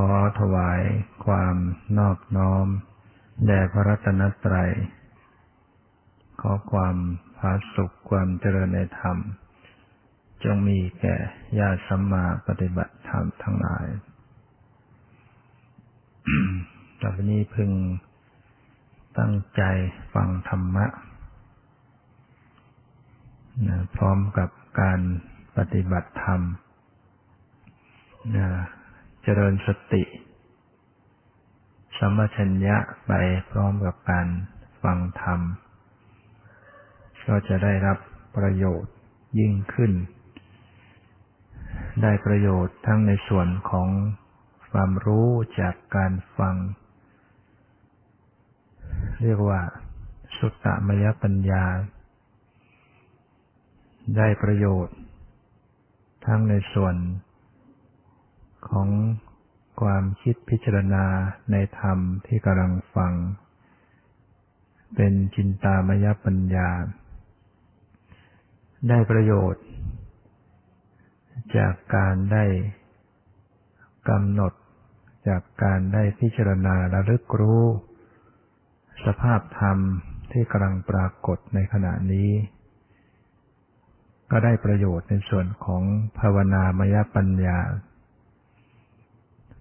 ขอถวายความนอบน้อม แด่พระรัตนตรัย ขอความผาสุขความเจริญในธรรม จงมีแก่ญาติสัมมาปฏิบัติธรรมทั้งหลายต่อไปนี้พึงตั้งใจฟังธรรมะนะพร้อมกับการปฏิบัติธรรมนะ จริญสติสัมปชัญญะไปพร้อมกับการฟังธรรม ก็จะได้รับประโยชน์ยิ่งขึ้น ได้ประโยชน์ทั้งในส่วนของความรู้จากการฟัง เรียกว่า สุตตมยปัญญา ได้ประโยชน์ ทั้งในส่วนของ ความคิดพิจารณาในธรรมที่กำลังฟัง เป็นจินตามยปัญญา ได้ประโยชน์ จากการได้กำหนดจากการได้พิจารณาระลึกรู้ สภาพธรรมที่กำลังปรากฏในขณะนี้ ก็ได้ประโยชน์ในส่วนของภาวนามยปัญญา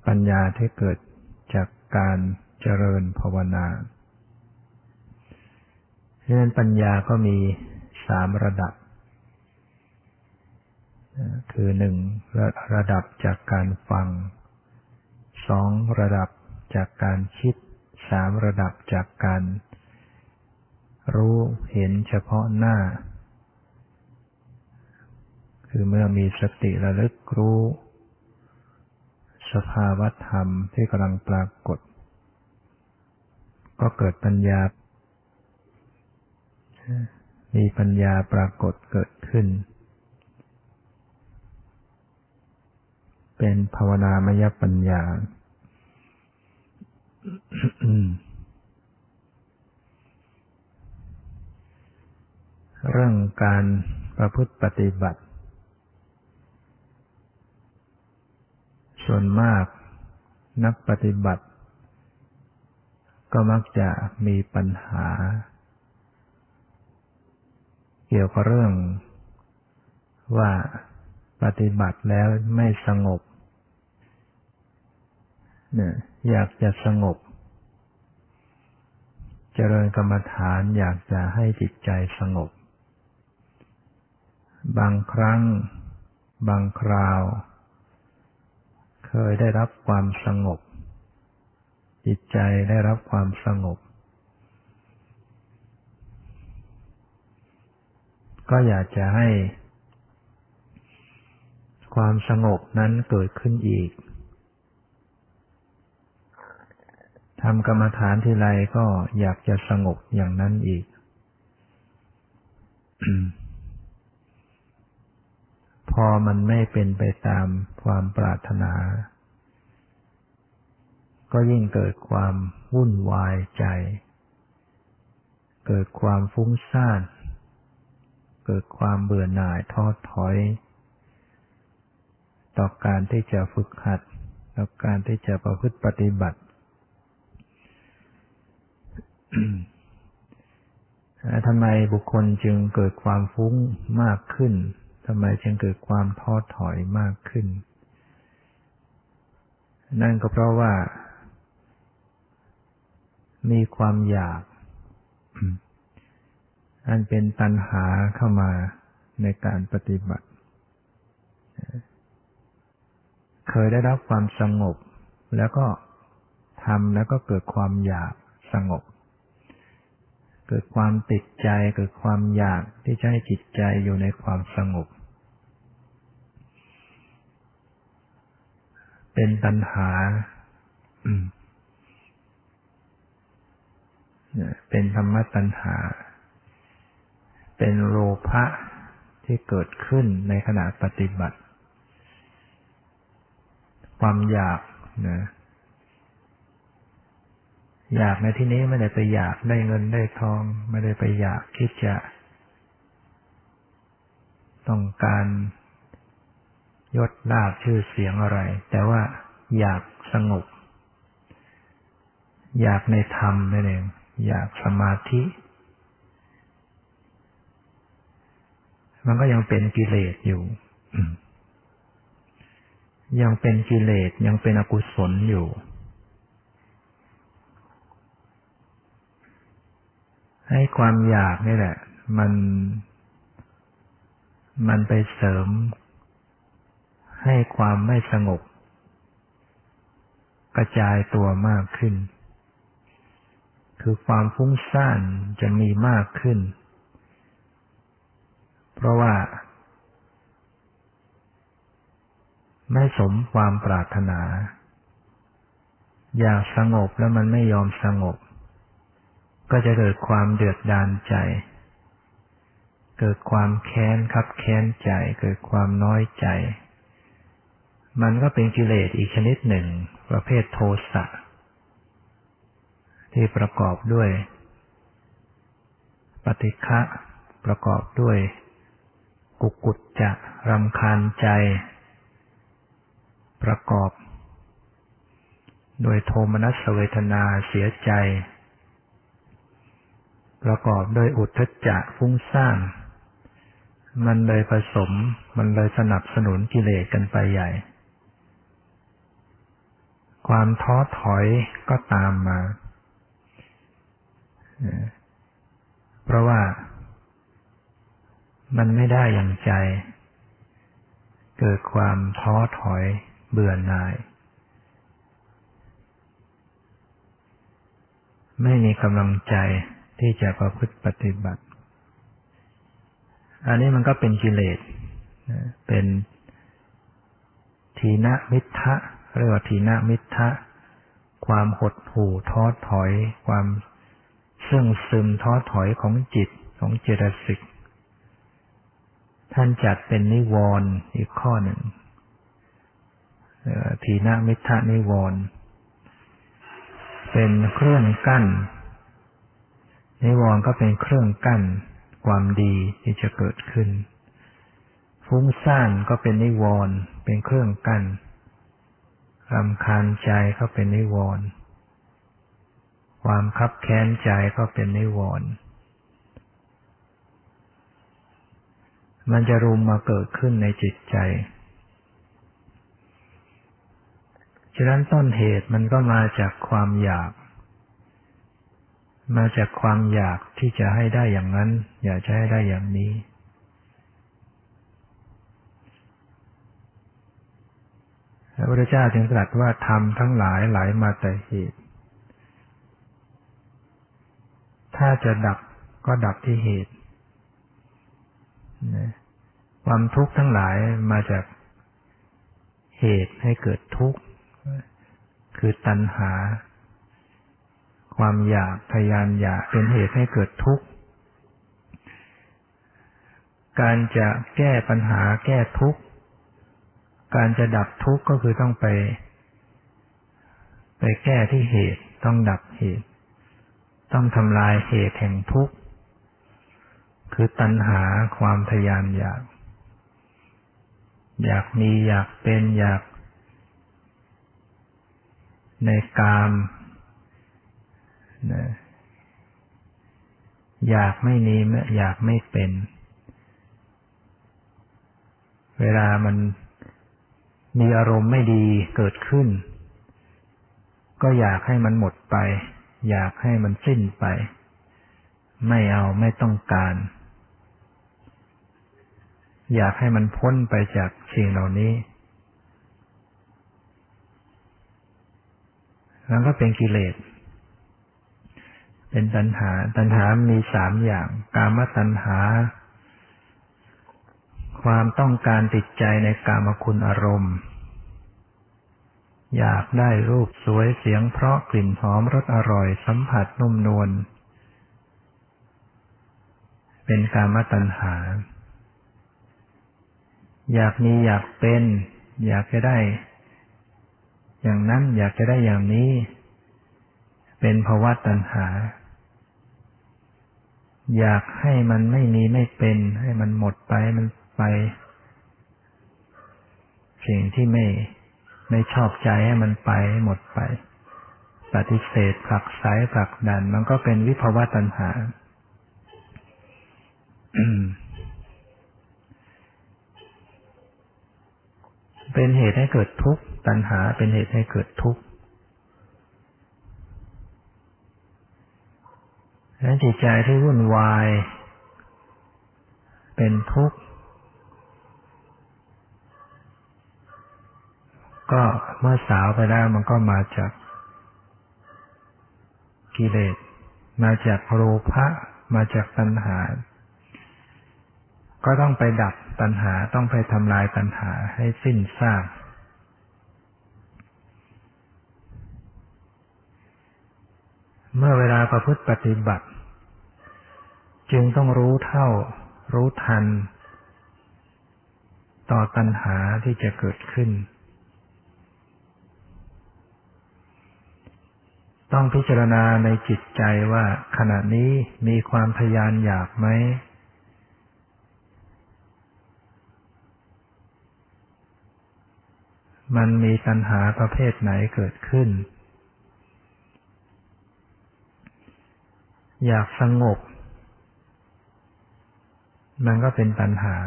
ปัญญาที่เกิดจากการเจริญภาวนาดังนั้นปัญญาก็มีสามระดับ คือหนึ่งระระดับจากการฟังสองระดับจากการคิดสามระดับจากการรู้เห็นเฉพาะหน้า คือเมื่อมีสติระลึกรู้ สภาวธรรมที่กำลังปรากฏ ก็เกิดปัญญา มีปัญญาปรากฏเกิดขึ้น เป็นภาวนามยปัญญา เรื่องการประพฤติปฏิบัติ ส่วนมาก นักปฏิบัติ ก็มักจะมีปัญหา เกี่ยวกับเรื่อง ว่าปฏิบัติแล้วไม่สงบเนี่ยอยากจะสงบ เจริญกรรมฐานอยากจะให้จิตใจสงบ บางครั้ง บางคราว เคยได้รับความสงบ จิตใจได้รับความสงบ ก็อยากจะให้ ความสงบนั้นเกิดขึ้นอีกทำกรรมฐานทีไรก็อยากจะสงบอย่างนั้นอีก อมันไม่เป็นไปตามความปรารถนา ก็ยิ่งเกิดความวุ่นวายใจ เกิดความฟุ้งซ่าน เกิดความเบื่อหน่ายท้อถอย ต่อการที่จะฝึกหัด ต่อการที่จะประพฤติปฏิบัติทำไมบุคคลจึงเกิดความฟุ้งมากขึ้น ทำไมจึงเกิดความท้อถอยมากขึ้น นั่นก็เพราะว่า มีความอยาก อันเป็นตัณหาเข้ามาในการปฏิบัติ เคยได้รับความสงบ แล้วก็ทำแล้วก็เกิดความอยากสงบ เกิดความติดใจ เกิดความอยากที่จะให้จิตใจอยู่ในความสงบ เป็นตัณหาเป็นธรรมตัณหา เป็นโลภะที่เกิดขึ้นในขณะปฏิบัติ ความอยากนะอยากในที่นี้ไม่ได้ไปอยากได้เงินได้ทอง ไม่ได้ไปอยากคิดจะ ต้องการ ยศลาบชื่อเสียงอะไร แต่ว่าอยากสงบ อยากในธรรมนั่นเอง อยากสมาธิ มันก็ยังเป็นกิเลสอยู่ ยังเป็นกิเลสยังเป็นอกุศลอยู่ ให้ความอยากนี่แหละ มัน มันไปเสริม ให้ความไม่สงบ กระจายตัวมากขึ้น คือความฟุ้งซ่านจะมีมากขึ้น เพราะว่า ไม่สมความปรารถนา อยากสงบแล้วมันไม่ยอมสงบ ก็จะเกิดความเดือดดานใจเกิดความแค้นคับแค้นใจ เกิดความน้อยใจ มันก็เป็นกิเลสอีกชนิดหนึ่ง ประเภทโทสะที่ประกอบด้วย ปฏิฆะประกอบด้วย กุกุจจะรำคาญใจ ประกอบ โดยโทมนัสเวทนาเสียใจ ประกอบด้วยอุทธจักฟุ้งซ่านมันเลยผสมมันเลยสนับสนุนกิเลสกันไปใหญ่ ความท้อถอยก็ตามมา เพราะว่ามันไม่ได้อย่างใจ เกิดความท้อถอยเบื่อหน่าย ไม่มีกำลังใจที่จะประพฤติปฏิบัติ อันนี้มันก็เป็นกิเลส เป็นทีนะมิทะ เรียกว่าทีนามิทะความหดหู่ท้อถอย ความซึ่งซึมท้อถอยของจิตของเจตสิก ท่านจัดเป็นนิวรณ์อีกข้อหนึ่งทีนามิทะนิวรณ์เป็นเครื่องกั้น นิวรณ์ก็เป็นเครื่องกั้น ความดีที่จะเกิดขึ้น ฟุ้งซ่านก็เป็นนิวรณ์เป็นเครื่องกั้น รำคาญใจก็เป็นนิวรณ์ความคับแค้นใจก็เป็นนิวรณ์มันจะรุมมาเกิดขึ้นในจิตใจ ฉะนั้นต้นเหตุมันก็มาจากความอยาก มาจากความอยากที่จะให้ได้อย่างนั้น อยากจะให้ได้อย่างนี้ พระพุทธเจ้าถึงตรัสว่าธรรมทั้งหลายไหลมาแต่เหตุ ถ้าจะดับก็ดับที่เหตุ ความทุกข์ทั้งหลายมาจากเหตุให้เกิดทุกข์ คือตัณหา ความอยากทยานอยากเป็นเหตุให้เกิดทุกข์ การจะแก้ปัญหาแก้ทุกข์ การจะดับทุกข์ก็คือต้องไป ไปแก้ที่เหตุ ต้องดับเหตุ ต้องทำลายเหตุแห่งทุกข์ คือตัณหาความทยานอยาก อยากมีอยากเป็นอยาก ในกามนะอยากไม่มีอยากไม่เป็น เวลามัน มีอารมณ์ไม่ดีเกิดขึ้น ก็อยากให้มันหมดไป อยากให้มันสิ้นไป ไม่เอาไม่ต้องการ อยากให้มันพ้นไปจากสิ่งเหล่านี้แล้วก็เป็นกิเลส เป็นตัณหา ตัณหามีสามอย่าง กามตัณหา ความต้องการติดใจในกามคุณอารมณ์ อยากได้รูปสวยเสียงเพราะกลิ่นหอมรสอร่อยสัมผัสนุ่มนวลเป็นกามตัณหา อยากมีอยากเป็น อยากจะได้ อย่างนั้นอยากจะได้อย่างนี้ เป็นภาวะตัณหา อยากให้มันไม่มีไม่เป็น ให้มันหมดไปมันไป สิ่งที่ไม่ ไม่ชอบใจให้มันไปให้หมดไป ปฏิเสธผลักไสผลักดัน มันก็เป็นวิภวะตัณหาเป็นเหตุให้เกิดทุกข์ตัณหาเป็นเหตุให้เกิดทุกข์และจิตใจที่วุ่นวาย เป็นทุกข์ ก็เมื่อสาวไปแล้วมันก็มาจากกิเลส มาจากโลภะมาจากตัณหา ก็ต้องไปดับตัณหาต้องไปทำลายตัณหาให้สิ้นซากเมื่อเวลาประพฤติปฏิบัติ จึงต้องรู้เท่า รู้ทัน ต่อตัณหาที่จะเกิดขึ้น ต้องพิจารณาในจิตใจว่าขณะนี้มีความทยานอยากไหม มันมีตัณหาประเภทไหนเกิดขึ้น อยากสงบ มันก็เป็นตัณหา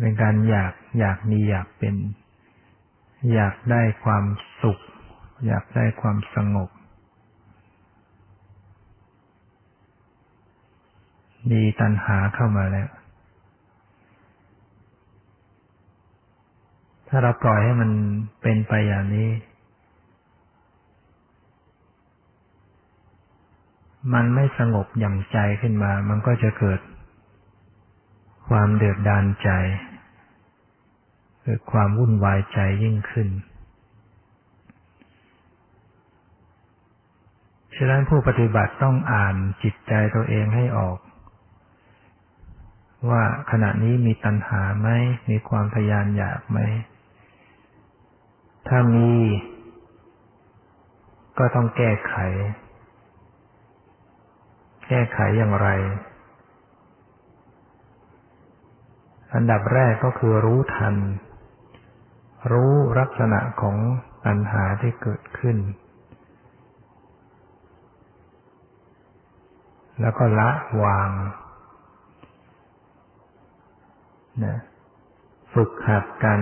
เป็นการอยากอยากมีอยากเป็น อยากได้ความสุข อยากได้ความสงบ มีตัณหาเข้ามาแล้ว ถ้าเราปล่อยให้มันเป็นไปอย่างนี้ มันไม่สงบอย่างใจขึ้นมา มันก็จะเกิดความเดือดดานใจ กิดความวุ่นวายใจยิ่งขึ้น ฉะนั้นผู้ปฏิบัติต้องอ่านจิตใจตัวเองให้ออก ว่าขณะนี้มีตัณหาไหม มีความทยานอยากไหม ถ้ามี ก็ต้องแก้ไข แก้ไขอย่างไรอันดับแรกก็คือรู้ทัน รู้ลักษณะของปัญหาที่เกิดขึ้น แล้วก็ละวางนะฝึกหัดกัน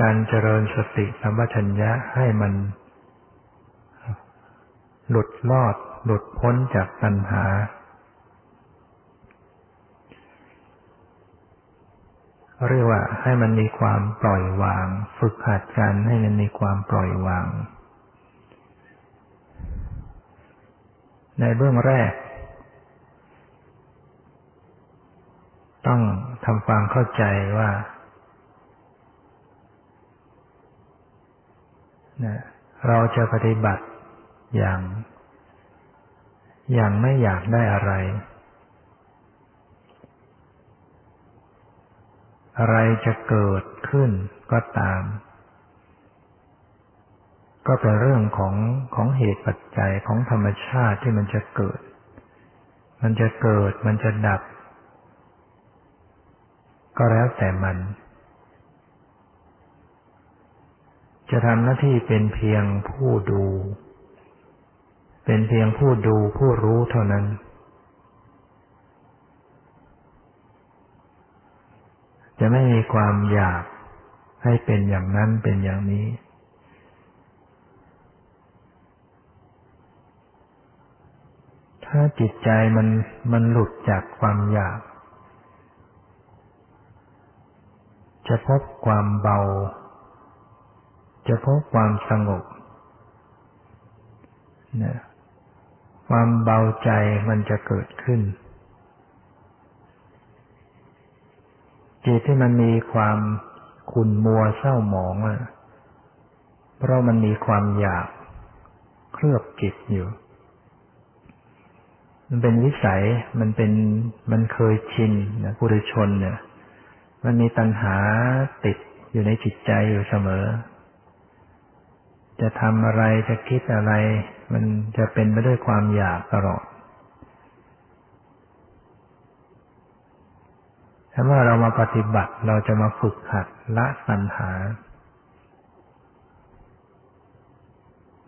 การเจริญสติสัมปชัญญะให้มัน หลุดลอดหลุดพ้นจากปัญหา เรียกว่าให้มันมีความปล่อยวาง ฝึกหัดกันให้มันมีความปล่อยวาง ในเบื้องแรก ต้องทำความเข้าใจว่าเราจะปฏิบัติอย่าง อย่างไม่อยากได้อะไร อะไรจะเกิดขึ้นก็ตาม ก็เป็นเรื่องของของเหตุปัจจัยของธรรมชาติที่มันจะเกิด มันจะเกิดมันจะดับ ก็แล้วแต่มัน จะทำหน้าที่เป็นเพียงผู้ดู เป็นเพียงผู้ดูผู้รู้เท่านั้น จะไม่มีความอยากให้เป็นอย่างนั้นเป็นอย่างนี้ ถ้าจิตใจมันมันหลุดจากความอยาก จะพบความเบา จะพบความสงบเนี่ยความเบาใจมันจะเกิดขึ้น จิตที่มันมีความขุ่นมัวเศร้าหมองอะ เพราะมันมีความอยากเคลือบจิตอยู่ มันเป็นวิสัยมันเป็นมันเคยชินนะปุถุชนเนี่ย มันมีตัณหาติดอยู่ในจิตใจอยู่เสมอ จะทำอะไรจะคิดอะไร มันจะเป็นไปด้วยความอยากตลอด ถ้าเมื่อเรามาปฏิบัติเราจะมาฝึกหัดละสัญหา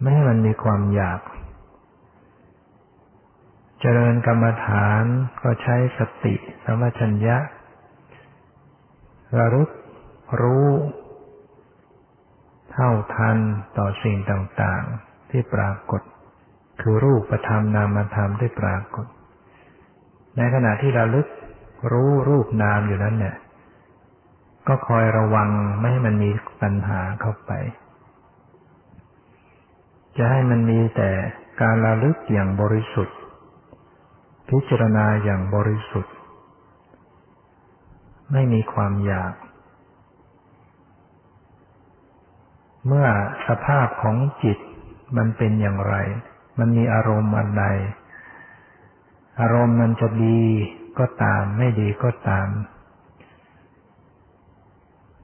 ไม่ให้มันมีความอยาก เจริญกรรมฐานก็ใช้สติสมัชัญญะระลึกรู้ เท่าทันต่อสิ่งต่าง ๆ ที่ปรากฏ คือรูปธรรมนามธรรมที่ปรากฏ ในขณะที่ระลึก รู้รูปนามอยู่นั้นเนี่ย ก็คอยระวังไม่ให้มันมีปัญหาเข้าไป จะให้มันมีแต่การระลึกอย่างบริสุทธิ์ พิจารณาอย่างบริสุทธิ์ ไม่มีความอยาก เมื่อสภาพของจิตมันเป็นอย่างไร มันมีอารมณ์อันใดอารมณ์มันจะดี ก็ตาม ไม่ดีก็ตาม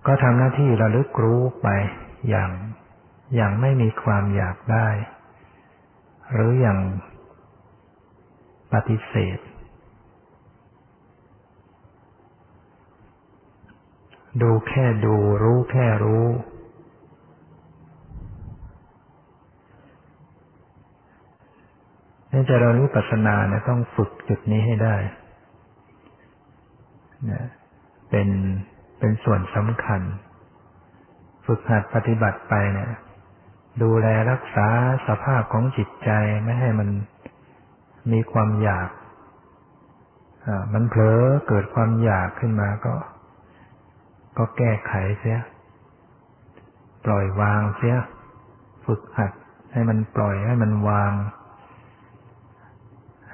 ก็ทำหน้าที่ระลึกรู้ไปอย่างอย่างไม่มีความอยากได้ หรืออย่างปฏิเสธ ดูแค่ดูรู้แค่รู้นี่จะเรารู้ปัสนาเนี่ยต้องฝึกจุดนี้ให้ได้ นะเป็นเป็นส่วนสำคัญ ฝึกหัดปฏิบัติไปเนี่ยดูแลรักษาสภาพของจิตใจไม่ให้มันมีความอยากมันเผลอเกิดความอยากขึ้นมาก็ ก็แก้ไขเสีย ปล่อยวางเสีย ฝึกหัดให้มันปล่อยให้มันวาง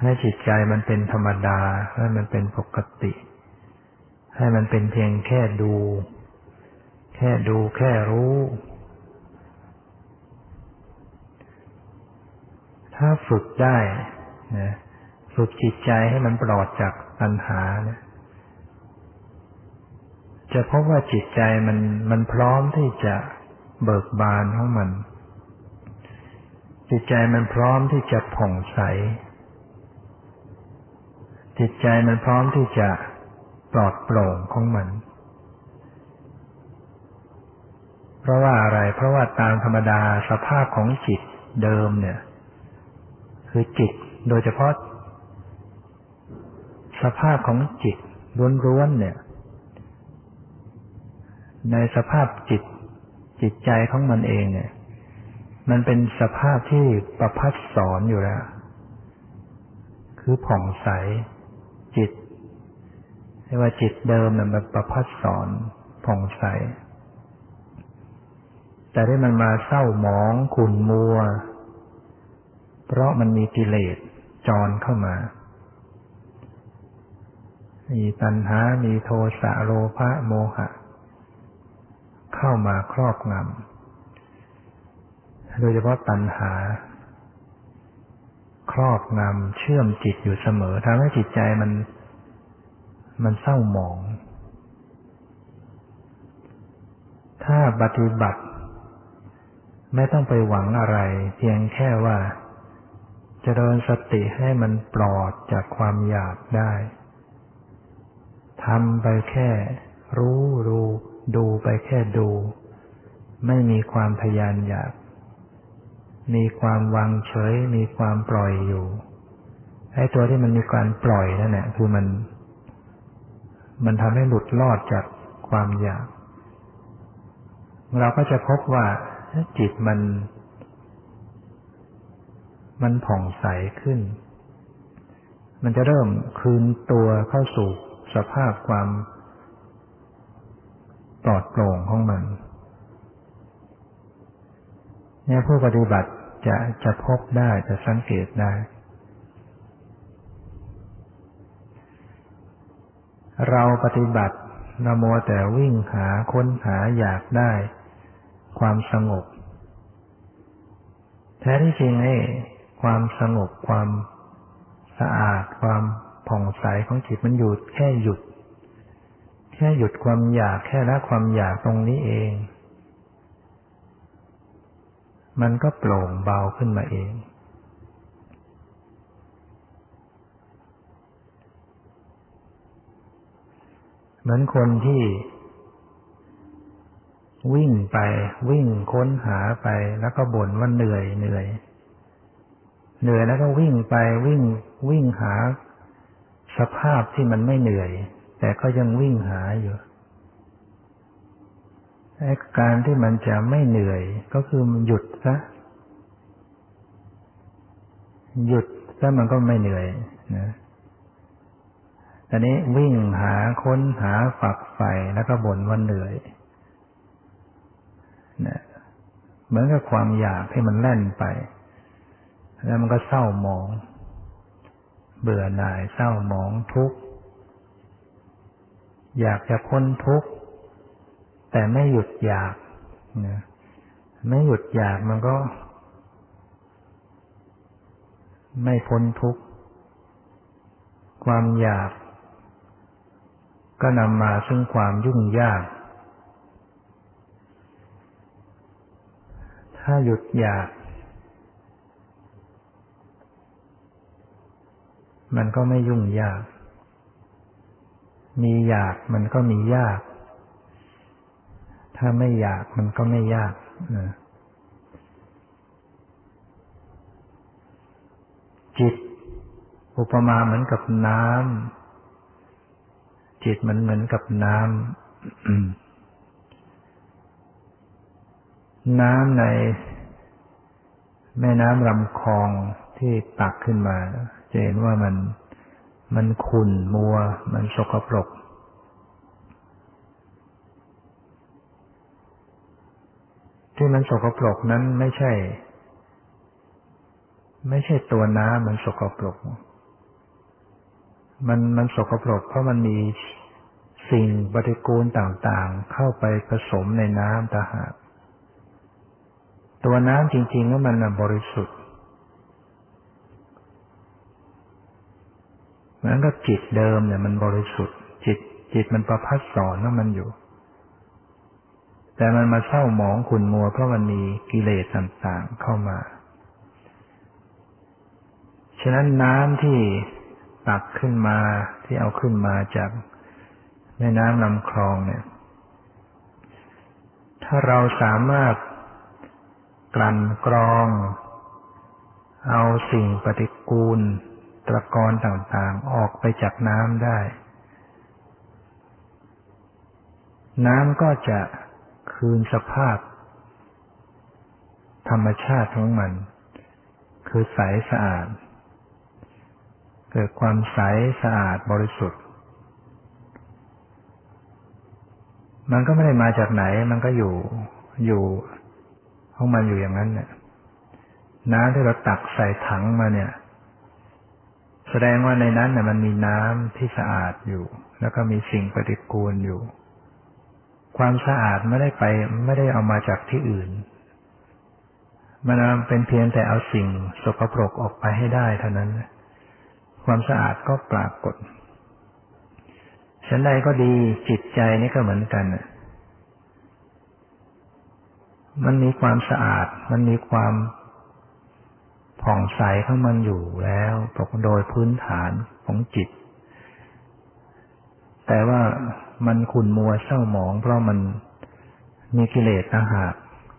ให้จิตใจมันเป็นธรรมดาให้มันเป็นปกติ ให้มันเป็นเพียงแค่ดู แค่ดูแค่รู้ ถ้าฝึกได้นะฝึกจิตใจให้มันปลอดจากปัญหานี่ยจะพบว่าจิตใจมันมันพร้อมที่จะเบิกบานของมัน จิตใจมันพร้อมที่จะผ่องใส จิตใจมันพร้อมที่จะ ปลอดโปร่งของมัน เพราะว่าอะไร เพราะว่าตามธรรมดาสภาพของจิตเดิมเนี่ย คือจิตโดยเฉพาะ สภาพของจิตล้วนๆเนี่ย ในสภาพจิตจิตใจของมันเองเนี่ย มันเป็นสภาพที่ประพัดสอนอยู่แล้ว คือผ่องใสจิต เรียกว่าจิตเดิมมันประพัดสอนผ่องใส แต่ที่มันมาเศร้าหมองขุ่นมัว เพราะมันมีกิเลสจรเข้ามา มีตัณหา มีโทสะโลภะโมหะ เข้ามาครอบงำ โดยเฉพาะตัณหา ครอบงำเชื่อมจิตอยู่เสมอทำให้จิตใจมัน มันเศร้าหมอง ถ้าปฏิบัติ ไม่ต้องไปหวังอะไร เพียงแค่ว่าจเจริญสติให้มันปลอดจากความอยากได้ทำไปแค่ รู้รู้ดูไปแค่ดู ไม่มีความทยานอยาก มีความวางเฉย มีความปล่อยอยู่ไอ้ตัวที่มันมีการปล่อยนั่นแหละคือมัน มันทำให้หลุดรอดจากความอยาก เราก็จะพบว่าจิตมัน มันผ่องใสขึ้น มันจะเริ่มคืนตัวเข้าสู่สภาพความปลอดโปร่งของมันเนี่ยผู้ปฏิบัติจะจะพบได้จะสังเกตได้ เราปฏิบัตินโมแต่วิ่งหาค้นหาอยากได้ ความสงบ แท้ที่จริงไอ้ความสงบความสะอาดความผ่องใสของจิตมันหยุดแค่หยุด แค่หยุดความอยากแค่ละความอยากตรงนี้เอง มันก็โปร่งเบาขึ้นมาเอง เหมือนคนที่ วิ่งไปวิ่งค้นหาไปแล้วก็บ่นว่าเหนื่อยเหนื่อย เหนื่อยแล้วก็วิ่งไปวิ่งวิ่งหา สภาพที่มันไม่เหนื่อย แต่ก็ยังวิ่งหาอยู่การที่มันจะไม่เหนื่อยก็คือมันหยุดซะหยุดซะมันก็ไม่เหนื่อยนะ ตอนนี้วิ่งหาค้นหาฝักใฝ่แล้วก็บ่นว่าเหนื่อยนะเหมือนกับความอยากให้มันแล่นไป แล้วมันก็เศร้าหมอง เบื่อหน่ายเศร้าหมองทุกข์อยากจะพ้นทุกข์แต่ไม่หยุดอยากนะไม่หยุดอยากมันก็ ไม่พ้นทุกข์ความอยาก ก็นำมาซึ่งความยุ่งยาก ถ้าหยุดอยาก มันก็ไม่ยุ่งยาก มีอยากมันก็มียาก ถ้าไม่อยากมันก็ไม่ยากนะจิต อุปมาเหมือนกับน้ำ จิตมันเหมือนกับน้ำน้ำในแม่น้ำลำคลองที่ตักขึ้นมาจะเห็นว่ามันมันขุ่นมัว มันสกปรก ที่มันสกปรกนั้นไม่ใช่ ไม่ใช่ตัวน้ำมันสกปรก มันมันสกปรกเพราะมันมีสิ่งปฏิกูลต่างๆ เข้าไปผสมในน้ำตาหากตัวน้ำจริงๆแล้วมันบริสุทธิ์เหมือนกับจิตเดิมเนี่ยมันบริสุทธิ์ จิตจิตมันประพัดสอนว่ามันอยู่ แต่มันมาเศร้าหมองขุนมัวเพราะมันมีกิเลสต่างๆเข้ามา ฉะนั้นน้ำที่ ตักขึ้นมาที่เอาขึ้นมาจากแม่น้ำลำคลองเนี่ย ถ้าเราสามารถกลั่นกรอง เอาสิ่งปฏิกูล ตะกอนต่างๆ ออกไปจากน้ำได้ น้ำก็จะคืนสภาพ ธรรมชาติของมัน คือใสสะอาด กิดความใสสะอาดบริสุทธิ์ มันก็ไม่ได้มาจากไหน มันก็อยู่อยู่ของมันอยู่อย่างนั้นเนี่ยน้ำที่เราตักใส่ถังมาเนี่ย แสดงว่าในนั้นเนี่ยมันมีน้ำที่สะอาดอยู่ แล้วก็มีสิ่งปฏิกูลอยู่ ความสะอาดไม่ได้ไป ไม่ได้เอามาจากที่อื่น มันเป็นเพียงแต่เอาสิ่งสกปรกออกไปให้ได้เท่านั้น ความสะอาดก็ปรากฏฉันใดก็ดีจิตใจนี่ก็เหมือนกัน มันมีความสะอาด มันมีความผ่องใสของมันอยู่แล้วโดยพื้นฐานของจิต แต่ว่ามันขุ่นมัวเศร้าหมอง เพราะมันมีกิเลสอาหาร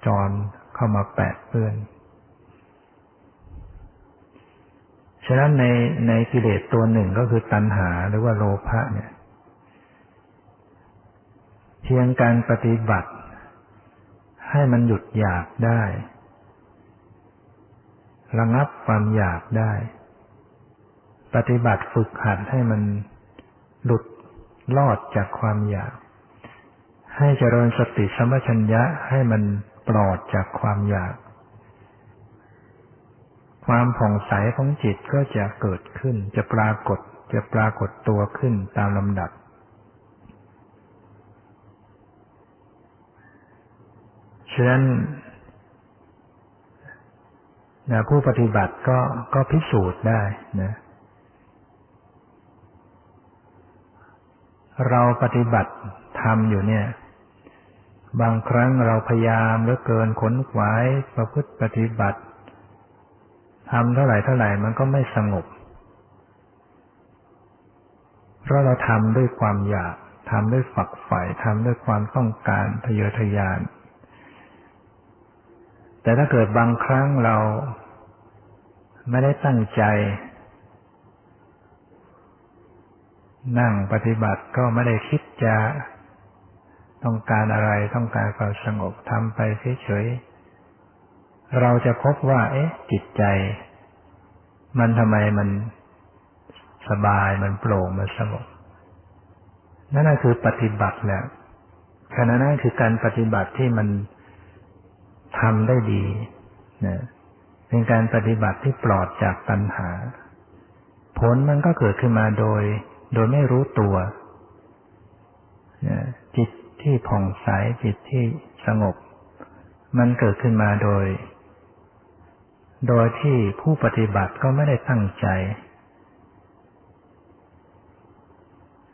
จรเข้ามาแปะเปื้อน ฉะนั้นในในกิเลสตัวหนึ่งก็คือตัณหาหรือว่าโลภะเนี่ย เพียงการปฏิบัติ ให้มันหยุดอยากได้ ระงับความอยากได้ ปฏิบัติฝึกหัดให้มันหลุดรอดจากความอยาก ให้เจริญสติสัมปชัญญะให้มันปลอดจากความอยาก ความผ่องใสของจิตก็จะเกิดขึ้น จะปรากฏจะปรากฏตัวขึ้นตามลำดับ ฉะนั้นผู้ปฏิบัติก็ก็พิสูจน์ได้นะเราปฏิบัติทำอยู่เนี่ย บางครั้งเราพยายามเหลือเกินขนขวายประพฤติปฏิบัติ ทำเท่าไหร่เท่าไหร่มันก็ไม่สงบ เพราะเราทำด้วยความอยากทำด้วยฝักใฝ่ทำด้วยความต้องการทะเยอทะยาน แต่ถ้าเกิดบางครั้งเราไม่ได้ตั้งใจ นั่งปฏิบัติก็ไม่ได้คิดจะต้องการอะไรต้องการความสงบทำไปเฉยๆ เราจะพบว่า เอ๊ะ จิตใจ มันทำไมมันสบายมันโปร่งมันสงบนั่นคือปฏิบัติแหละขณะนั้นคือการปฏิบัติที่มันทำได้ดีนะเป็นการปฏิบัติที่ปลอดจากตัณหา ผลมันก็เกิดขึ้นมาโดย โดยไม่รู้ตัวจิตที่ผ่องใสจิตที่สงบ มันเกิดขึ้นมาโดย โดยที่ผู้ปฏิบัติก็ไม่ได้ตั้งใจ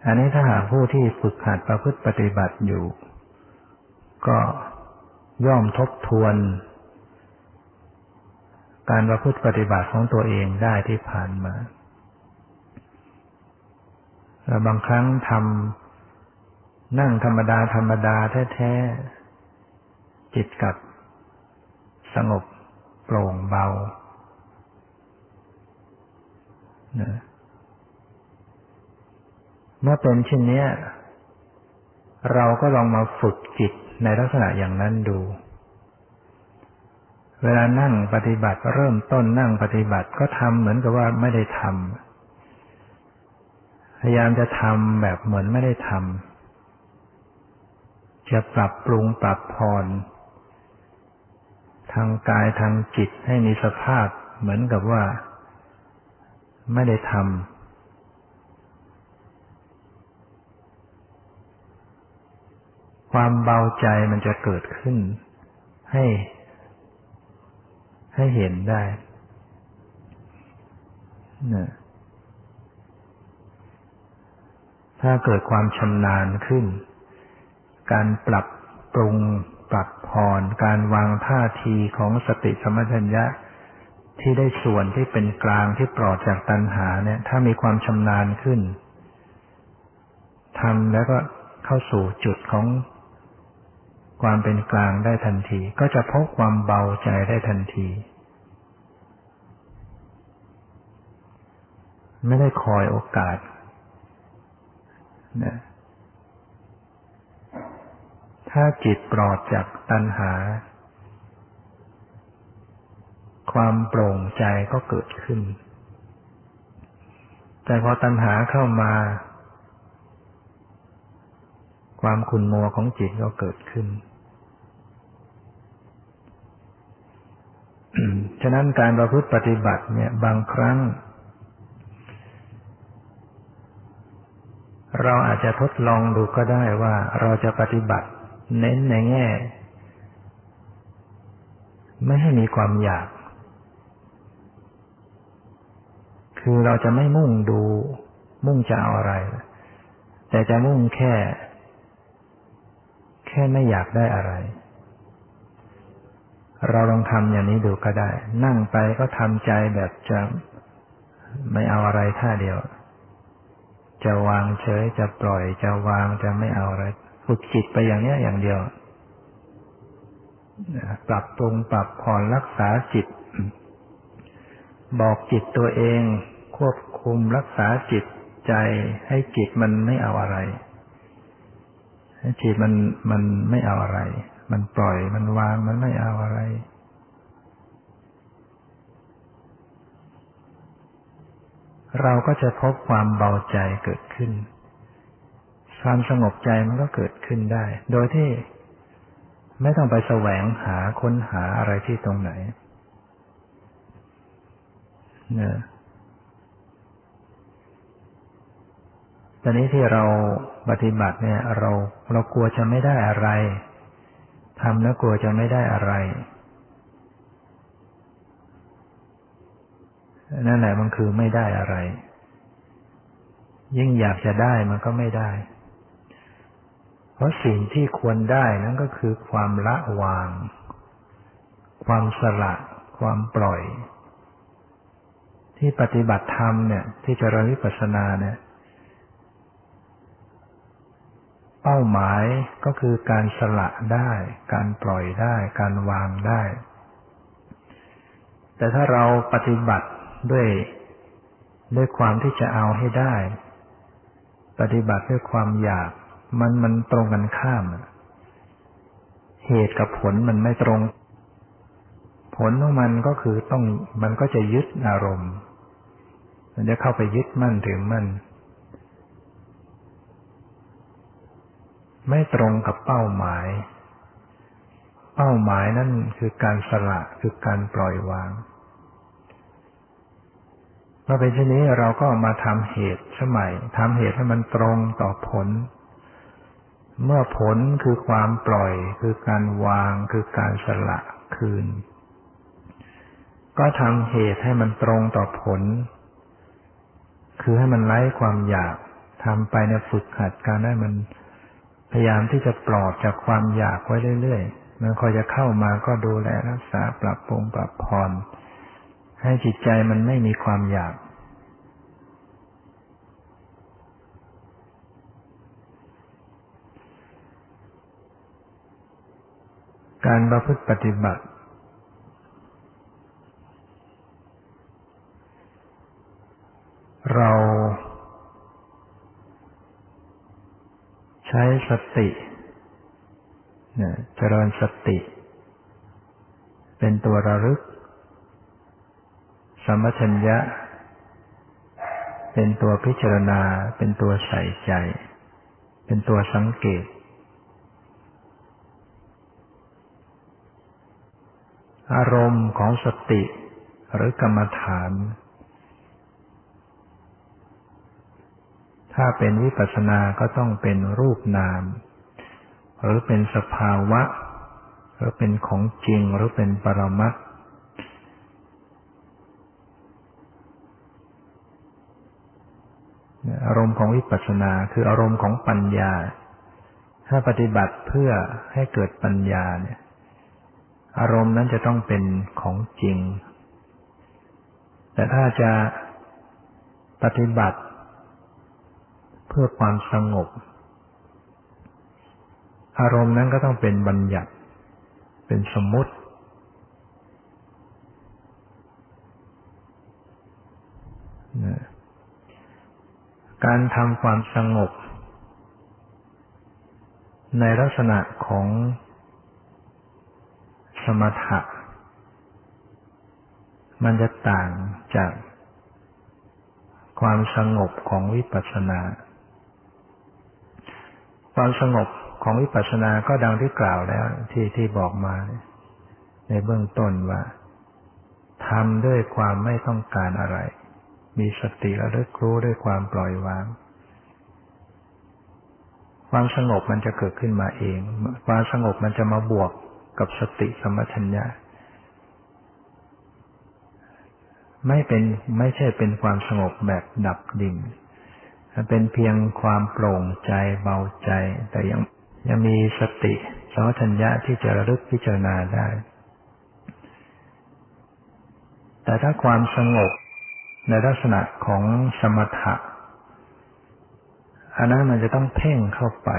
อันนี้ถ้าหากผู้ที่ฝึกหัดประพฤติปฏิบัติอยู่ ก็ย่อมทบทวน การประพฤติปฏิบัติของตัวเองได้ที่ผ่านมาแล้วบางครั้งทำนั่งธรรมดาธรรมดาแท้ๆจิตกับสงบ โปร่งเบาเมื่อเป็นเช่นนี้เราก็ลองมาฝึกจิตในลักษณะอย่างนั้นดู เวลานั่งปฏิบัติเริ่มต้นนั่งปฏิบัติก็ทำเหมือนกับว่าไม่ได้ทำพยายามจะทำแบบเหมือนไม่ได้ทำจะปรับปรุงปรับผ่อน ทางกายทางจิตให้มีสภาพเหมือนกับว่า ไม่ได้ทำความเบาใจมันจะเกิดขึ้น ให้ ให้เห็นได้นะถ้าเกิดความชำนาญขึ้น การปรับปรุง ปรับผ่อนการวางท่าทีของสติสมัชัญญะ ที่ได้ส่วนที่เป็นกลางที่ปลอดจากตัณหาเนี่ย ถ้ามีความชำนาญขึ้นทำแล้วก็เข้าสู่จุดของความเป็นกลางได้ทันที ก็จะพบความเบาใจได้ทันที ไม่ได้คอยโอกาสนะ ถ้าจิตปลอดจากตัณหา ความโปร่งใจก็เกิดขึ้น แต่พอตัณหาเข้ามา ความขุ่นมัวของจิตก็เกิดขึ้น ฉะนั้นการประพฤติปฏิบัติเนี่ย บางครั้งเราอาจจะทดลองดูก็ได้ว่าเราจะปฏิบัติ เน้นในแง่ ไม่ให้มีความอยาก คือเราจะไม่มุ่งดู มุ่งจะเอาอะไร แต่จะมุ่งแค่ แค่ไม่อยากได้อะไร เราลองทำอย่างนี้ดูก็ได้ นั่งไปก็ทำใจแบบจะไม่เอาอะไรท่าเดียว จะวางเฉยจะปล่อยจะวางจะไม่เอาอะไร ฝึกจิตไปอย่างนี้อย่างเดียวปรับปรุงปรับผ่อนรักษาจิต บอกจิตตัวเอง ควบคุมรักษาจิตใจให้จิตมันไม่เอาอะไร ให้จิตมันมันไม่เอาอะไร มันปล่อยมันวางมันไม่เอาอะไรเราก็จะพบความเบาใจเกิดขึ้น ความสงบใจมันก็เกิดขึ้นได้ โดยที่ไม่ต้องไปแสวงหาค้นหาอะไรที่ตรงไหนเนี่ยตอนนี้ที่เราปฏิบัติเนี่ย เราเรากลัวจะไม่ได้อะไรทำแล้วกลัวจะไม่ได้อะไรนั่นแหละมันคือไม่ได้อะไร ยิ่งอยากจะได้มันก็ไม่ได้ เพราะสิ่งที่ควรได้นั่นก็คือความละวาง ความสละ ความปล่อย ที่ปฏิบัติธรรมเนี่ยที่จะรวิปัสสนาเนี่ยเป้าหมายก็คือการสละได้ การปล่อยได้ การวางได้ แต่ถ้าเราปฏิบัติด้วยด้วยความที่จะเอาให้ได้ ปฏิบัติด้วยความอยาก มันมันตรงกันข้าม เหตุกับผลมันไม่ตรง ผลของมันก็คือต้องมันก็จะยึดอารมณ์ มันจะเข้าไปยึดมั่นถือมั่นไม่ตรงกับเป้าหมาย เป้าหมายนั่นคือการสละคือการปล่อยวางเมื่อเป็นเช่นนี้เราก็มาทำเหตุสมัยทำเหตุให้มันตรงต่อผล เมื่อผลคือความปล่อย คือการวางคือการสละคืน ก็ทำเหตุให้มันตรงต่อผล คือให้มันไล่ความอยากทำไปในฝึกหัดการให้มันพยายามที่จะปลอดจากความอยากไว้เรื่อยๆมันคอยจะเข้ามาก็ดูแลรักษาปรับปรุงปรับผ่อนให้จิตใจมันไม่มีความอยาก การประพฤติปฏิบัติ เราใช้สติเจริญสติ เป็นตัวระลึกสมัชัญญะ เป็นตัวพิจารณา เป็นตัวใส่ใจ เป็นตัวสังเกต อารมณ์ของสติหรือกรรมฐาน ถ้าเป็นวิปัสสนาก็ต้องเป็นรูปนาม หรือเป็นสภาวะ หรือเป็นของจริงหรือเป็นปรมัตอารมณ์ของวิปัสสนาคืออารมณ์ของปัญญา ถ้าปฏิบัติเพื่อให้เกิดปัญญาเนี่ย อารมณ์นั้นจะต้องเป็นของจริง แต่ถ้าจะปฏิบัติ เพื่อความสงบ อารมณ์นั้นก็ต้องเป็นบัญญัติ เป็นสมมุติ การทำความสงบ ในลักษณะของ สมถะ มันจะต่างจากความสงบของวิปัสสนา ความสงบของวิปัสสนาก็ดังที่กล่าวแล้วที่ที่บอกมา ในเบื้องต้นว่าทำด้วยความไม่ต้องการอะไร มีสติระลึกรู้ด้วยความปล่อยวาง ความสงบมันจะเกิดขึ้นมาเอง ความสงบมันจะมาบวก กับสติสมัชัญญาไม่เป็นไม่ใช่เป็นความสงบแบบดับดิ่งเป็นเพียงความโปร่งใจเบาใจ แต่ยังยังมีสติสมัชัญญะที่จะระลึกพิจารณาได้ แต่ถ้าความสงบในลักษณะของสมถะอันนั้นมันจะต้องเพ่งเข้าไป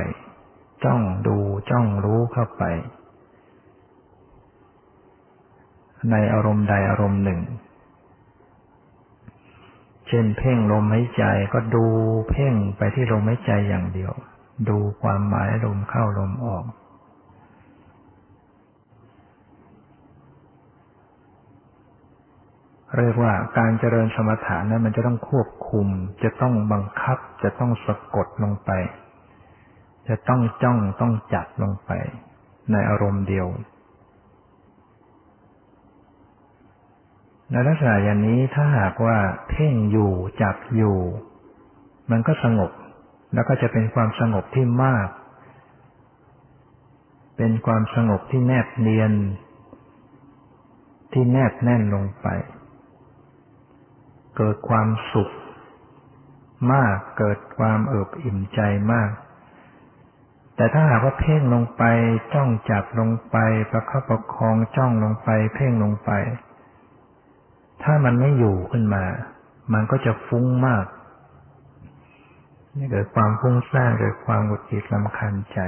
จ้องดูจ้องรู้เข้าไป ในอารมณ์ใดอารมณ์หนึ่ง เช่นเพ่งลมหายใจก็ดูเพ่งไปที่ลมหายใจอย่างเดียว ดูความหมายลมเข้าลมออกเรียกว่าการเจริญสมถะนั้นมันจะต้องควบคุม จะต้องบังคับ จะต้องสะกดลงไป จะต้องจ้องต้องจับลงไป ในอารมณ์เดียว ในลักษณะอย่างนี้ถ้าหากว่าเพ่งอยู่จับอยู่ มันก็สงบ แล้วก็จะเป็นความสงบที่มาก เป็นความสงบที่แนบเนียน ที่แนบแน่นลงไป เกิดความสุข มากเกิดความเอิบอิ่มใจมาก แต่ถ้าหากว่าเพ่งลงไป จ้องจับลงไป ประคับประคองจ้องลงไป เพ่งลงไป ถ้ามันไม่อยู่ขึ้นมา มันก็จะฟุ้งมากเกิดความฟุ้งซ่านเกิดความหงุดหงิดลำคาญใจ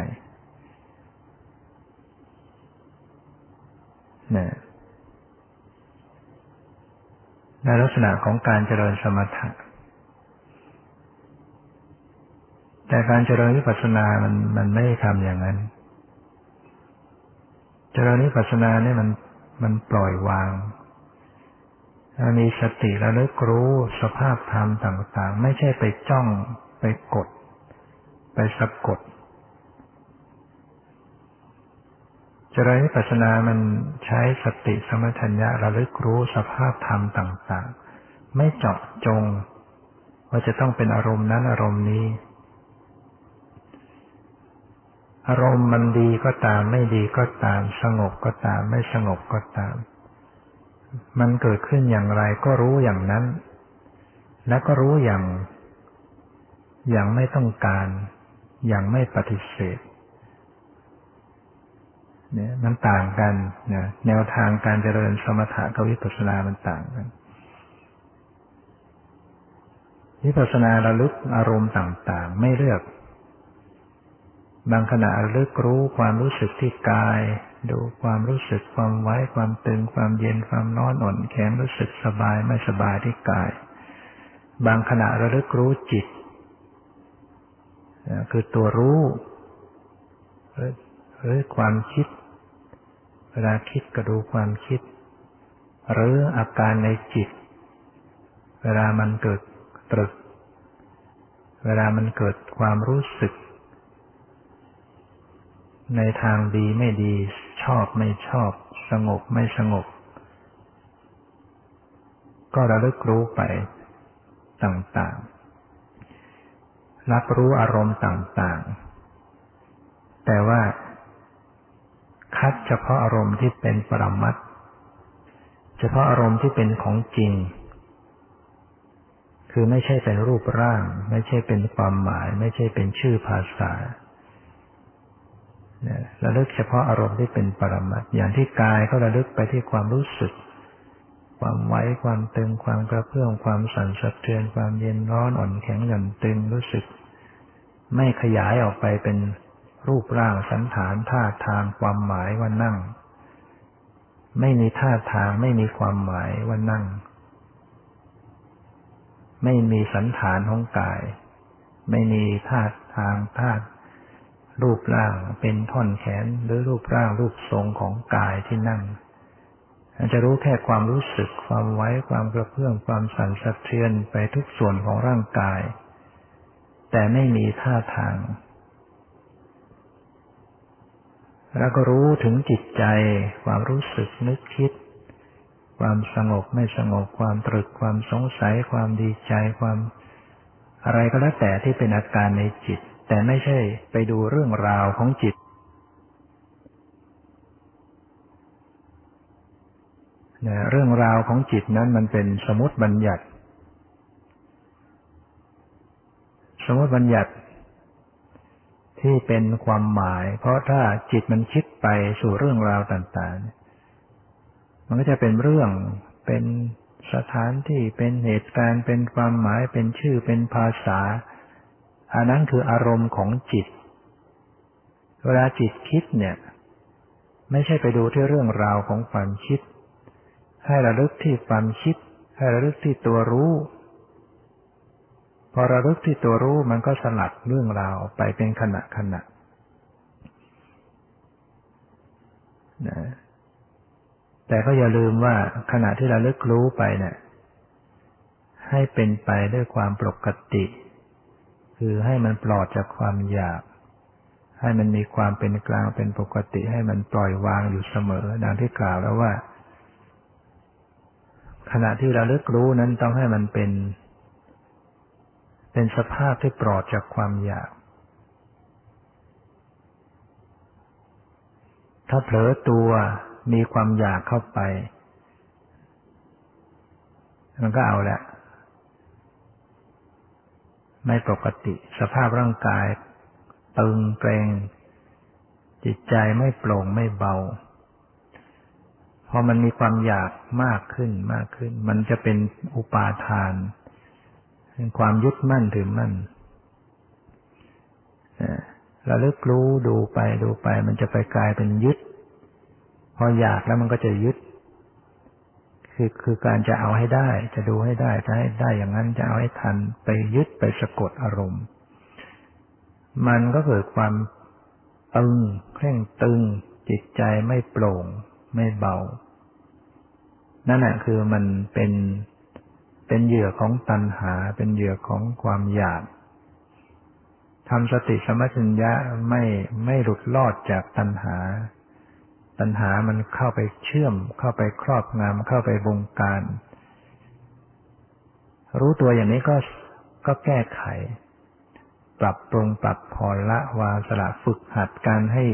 นะในลักษณะของการเจริญสมถะ แต่การเจริญวิปัสสนา มันมันไม่ทำอย่างนั้น เจริญวิปัสสนาเนี่ยมันมันปล่อยวาง เรามีสติระลึกรู้สภาพธรรมต่าง ๆ ไม่ใช่ไปจ้องไปกด ไปสะกดเจริญวิปัสสนามันใช้สติสมัชัญญะระลึกรู้สภาพธรรมต่าง ๆ ไม่เจาะจง ว่าจะต้องเป็นอารมณ์นั้นอารมณ์นี้ อารมณ์มันดีก็ตาม ไม่ดีก็ตาม สงบก็ตาม ไม่สงบก็ตาม มันเกิดขึ้นอย่างไรก็รู้อย่างนั้น และก็รู้อย่าง อย่างไม่ต้องการ อย่างไม่ปฏิเสธเนี่ยมันต่างกันนะแนวทางการเจริญสมถะกับวิปัสสนา มันต่างกันวิปัสสนาระลึกอารมณ์ต่างๆ ไม่เลือก บางขณะระลึกรู้ความรู้สึกที่กาย ดูความรู้สึกความไว้ความตึงความเย็นความนอนอ่อนแข็งรู้สึกสบายไม่สบายที่กาย บางขณะระลึกรู้จิต คือตัวรู้หรือความคิด เวลาคิดก็ดูความคิด หรืออาการในจิต เวลามันเกิดตรึก เวลามันเกิดความรู้สึกในทางดีไม่ดี อบไม่ชอบ สงบไม่สงบ ก็ระลึกรู้ไปต่างๆ รับรู้อารมณ์ต่างๆ แต่ว่า คัดเฉพาะอารมณ์ที่เป็นปรมัตเฉพาะอารมณ์ที่เป็นของจริง คือไม่ใช่เป็นรูปร่าง ไม่ใช่เป็นความหมาย ไม่ใช่เป็นชื่อภาษา ระลึกเฉพาะอารมณ์ที่เป็นปรมัตอย่างที่กายก็ระลึกไปที่ความรู้สึก ความไว้ความตึงความกระเพื่อมความสั่นสะเทือนความเย็นร้อนอ่อนแข็งหย่อนตึงรู้สึก ไม่ขยายออกไปเป็นรูปร่างสันฐานท่าทางความหมายว่านั่ง ไม่มีท่าทางไม่มีความหมายว่านั่ง ไม่มีสันฐานของกาย ไม่มีท่าทางท่า รูปร่างเป็นท่อนแขนหรือรูปร่างรูปทรงของกายที่นั่งจจะรู้แค่ความรู้สึก ความไว้ ความกระเพื่อม ความสั่นสะเทือนไปทุกส่วนของร่างกาย แต่ไม่มีท่าทาง แล้วก็รู้ถึงจิตใจ ความรู้สึกนึกคิด ความสงบไม่สงบ ความตรึก ความสงสัย ความดีใจ ความอะไรก็แล้วแต่ที่เป็นอาการในจิต แต่ไม่ใช่ไปดูเรื่องราวของจิต เรื่องราวของจิตนั้นมันเป็นสมมติบัญญัติ สมมติบัญญัติ ที่เป็นความหมาย เพราะถ้าจิตมันคิดไปสู่เรื่องราวต่างๆ มันก็จะเป็นเรื่องเป็นสถานที่เป็นเหตุการณ์เป็นความหมายเป็นชื่อเป็นภาษา อันนั้นคืออารมณ์ของจิต เวลาจิตคิดเนี่ย ไม่ใช่ไปดูที่เรื่องราวของความคิด ให้ระลึกที่ความคิด ให้ระลึกที่ตัวรู้ พอระลึกที่ตัวรู้มันก็สลัดเรื่องราวไปเป็นขณะขณะนะแต่ก็อย่าลืมว่าขณะที่เราลึกรู้ไปเนี่ยให้เป็นไปด้วยความปกติ คือให้มันปลอดจากความอยาก ให้มันมีความเป็นกลางเป็นปกติให้มันปล่อยวางอยู่เสมอ ดังที่กล่าวแล้วว่า ขณะที่เราเลึกรู้นั้นต้องให้มันเป็น เป็นสภาพที่ปลอดจากความอยาก ถ้าเผลอตัวมีความอยากเข้าไป มันก็เอาแหละ ไม่ปกติ สภาพร่างกาย ตึงเกรงจิตใจไม่โปร่งไม่เบา พอมันมีความอยากมากขึ้นมากขึ้น มันจะเป็นอุปาทานเป็นความยึดมั่นถือมั่นเระลึกรู้ดูไปดูไป มันจะไปกลายเป็นยึด พออยากแล้วมันก็จะยึด คือคือการจะเอาให้ได้ จะดูให้ได้จะให้ได้อย่างนั้นจะเอาให้ทันไปยึดไปสะกดอารมณ์ มันก็เกิดความตึงเคร่งตึง จิตใจไม่โปร่ง ไม่เบา นั่นแหละคือมันเป็นเป็นเหยื่อของตัณหา เป็นเหยื่อของความอยากทำสติสมัชัญญะไม่ไม่หลุดลอดจากตัณหา ตัณหามันเข้าไปเชื่อม เข้าไปครอบงำเข้าไปบงการ รู้ตัวอย่างนี้ก็ก็แก้ไข ปรับปรุงปรับผ่อละวางสละฝึกหัดการให้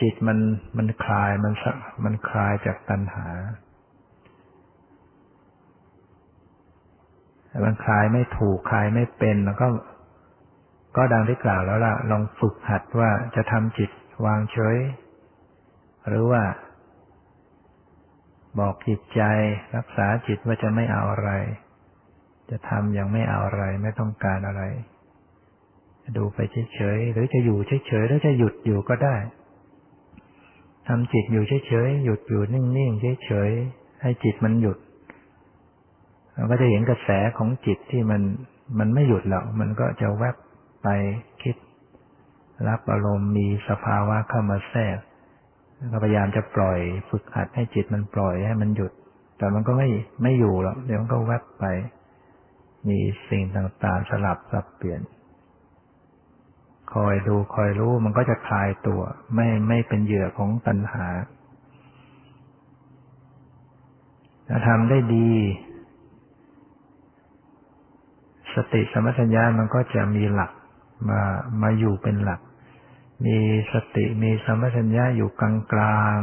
จิตมันมันคลายมันมันคลายจากตัณหามันคลายไม่ถูกคลายไม่เป็นแล้วก็ ก็ดังที่กล่าวแล้วล่ะ ลองฝึกหัดว่าจะทำจิตวางเฉย หรือว่า บอกจิตใจรักษาจิตว่าจะไม่เอาอะไร จะทำอย่างไม่เอาอะไรไม่ต้องการอะไร จะดูไปเฉยๆหรือจะอยู่เฉยๆหรือจะหยุดอยู่ก็ได้ทำจิตอยู่เฉยๆหยุดอยู่นิ่งๆเฉยๆให้จิตมันหยุดเราก็จะเห็นกระแสของจิตที่มันมันไม่หยุดหรอกมันก็จะแวบไปคิด รับอารมณ์มีสภาวะเข้ามาแทรก ก็พยายามจะปล่อยฝึกหัดให้จิตมันปล่อยให้มันหยุด แต่มันก็ไม่ไม่อยู่หรอกเดี๋ยวมันก็แวบไป มีสิ่งต่างๆสลับสับเปลี่ยน คอยดูคอยรู้มันก็จะคลายตัว ไม่ไม่เป็นเหยื่อของตัณหาถ้าทำได้ดี สติสมัชัญญามันก็จะมีหลักมามาอยู่เป็นหลัก มีสติมีสัมัชัญญาอยู่กลางกลาง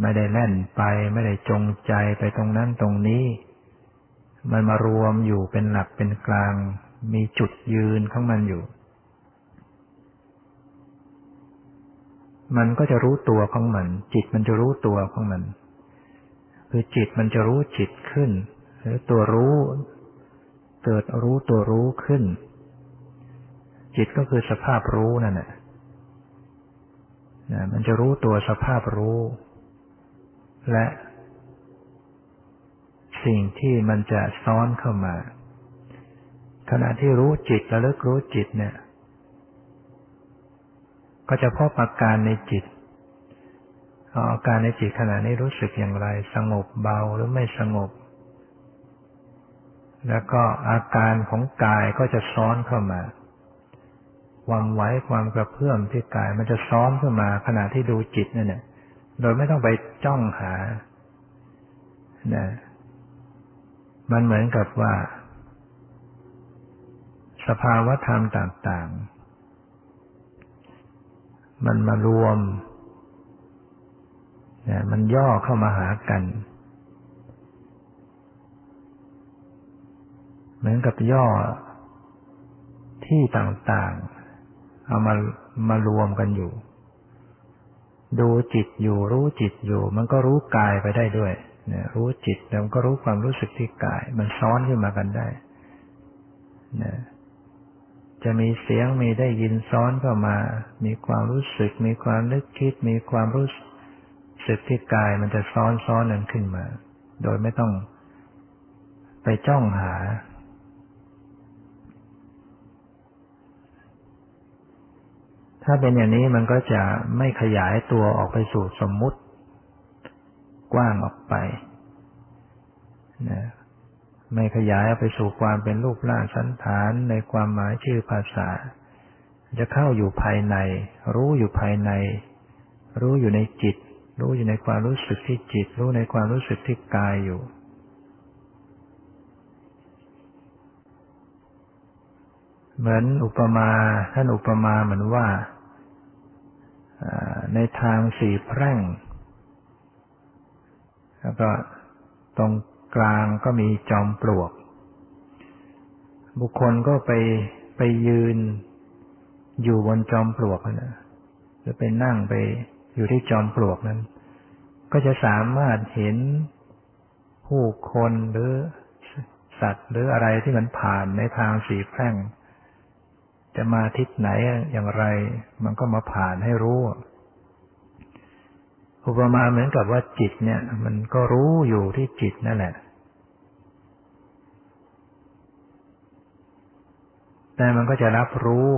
ไม่ได้แล่นไปไม่ได้จงใจไปตรงนั้นตรงนี้ มันมารวมอยู่เป็นหลักเป็นกลาง มีจุดยืนของมันอยู่ มันก็จะรู้ตัวของมัน จิตมันจะรู้ตัวของมัน คือจิตมันจะรู้จิตขึ้น หรือตัวรู้ เกิดรู้ตัวรู้ขึ้น จิตก็คือสภาพรู้นั่นแหละ มันจะรู้ตัวสภาพรู้ และ สิ่งที่มันจะซ้อนเข้ามา ขณะที่รู้จิตระลึกรู้จิตเนี่ย ก็จะพบอาการในจิตอาการในจิตขณะนี้รู้สึกอย่างไร สงบเบาหรือไม่สงบ แล้วก็อาการของกายก็จะซ้อนเข้ามา ความไหวความกระเพื่อมที่กาย มันจะซ้อนขึ้นมาขณะที่ดูจิตนั่นแหละโดยไม่ต้องไปจ้องหานะมันเหมือนกับว่า สภาวะธรรมต่างๆ มันมารวมนะมันย่อเข้ามาหากัน เหมือนกับย่อที่ต่างๆ เอามามารวมกันอยู่ ดูจิตอยู่ รู้จิตอยู่ มันก็รู้กายไปได้ด้วยเนี่ยรู้จิตแล้วมันก็รู้ความรู้สึกที่กาย มันซ้อนขึ้นมากันได้นะจะมีเสียงมีได้ยินซ้อนเข้ามา มีความรู้สึก มีความนึกคิด มีความรู้สึกที่กาย มันจะซ้อนซ้อนนั้นขึ้นมา โดยไม่ต้องไปจ้องหา ถ้าเป็นอย่างนี้มันก็จะไม่ขยายตัวออกไปสู่สมมุติ กว้างออกไปนะไม่ขยายออกไปสู่ความเป็นรูปร่างสันฐานในความหมายชื่อภาษา จะเข้าอยู่ภายใน รู้อยู่ภายใน รู้อยู่ในจิต รู้อยู่ในความรู้สึกที่จิต รู้ในความรู้สึกที่กายอยู่ เหมือนอุปมาท่านอุปมาเหมือนว่าในทางสี่แพร่ง แล้วก็ตรงกลางก็มีจอมปลวก บุคคลก็ไปไปยืนอยู่บนจอมปลวกนะหรือไปนั่งไปอยู่ที่จอมปลวกนั้น ก็จะสามารถเห็นผู้คนหรือสัตว์หรืออะไรที่มันผ่านในทางสีแพร่ง จะมาทิศไหนอย่างไร มันก็มาผ่านให้รู้อุปมาเหมือนกับว่าจิตเนี่ย มันก็รู้อยู่ที่จิตนั่นแหละ แต่มันก็จะรับรู้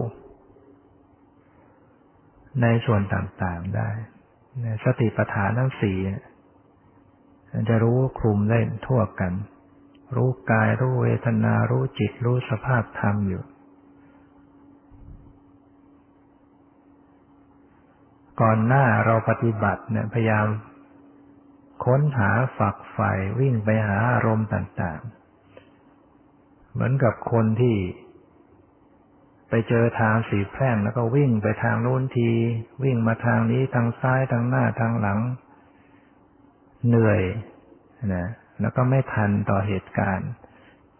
ในส่วนต่างๆได้ สติปัฏฐานทั้งสี่มันจะรู้คลุมได้ทั่วกัน รู้กาย รู้เวทนา รู้จิต รู้สภาพธรรมอยู่ ก่อนหน้าเราปฏิบัติเนี่ยพยายามค้นหาฝักใฝ่วิ่งไปหาอารมณ์ต่างๆ เหมือนกับคนที่ ไปเจอทางสีแพร่งแล้วก็วิ่งไปทางโน้นที วิ่งมาทางนี้ทางซ้ายทางหน้าทางหลัง เหนื่อยนะแล้วก็ไม่ทันต่อเหตุการณ์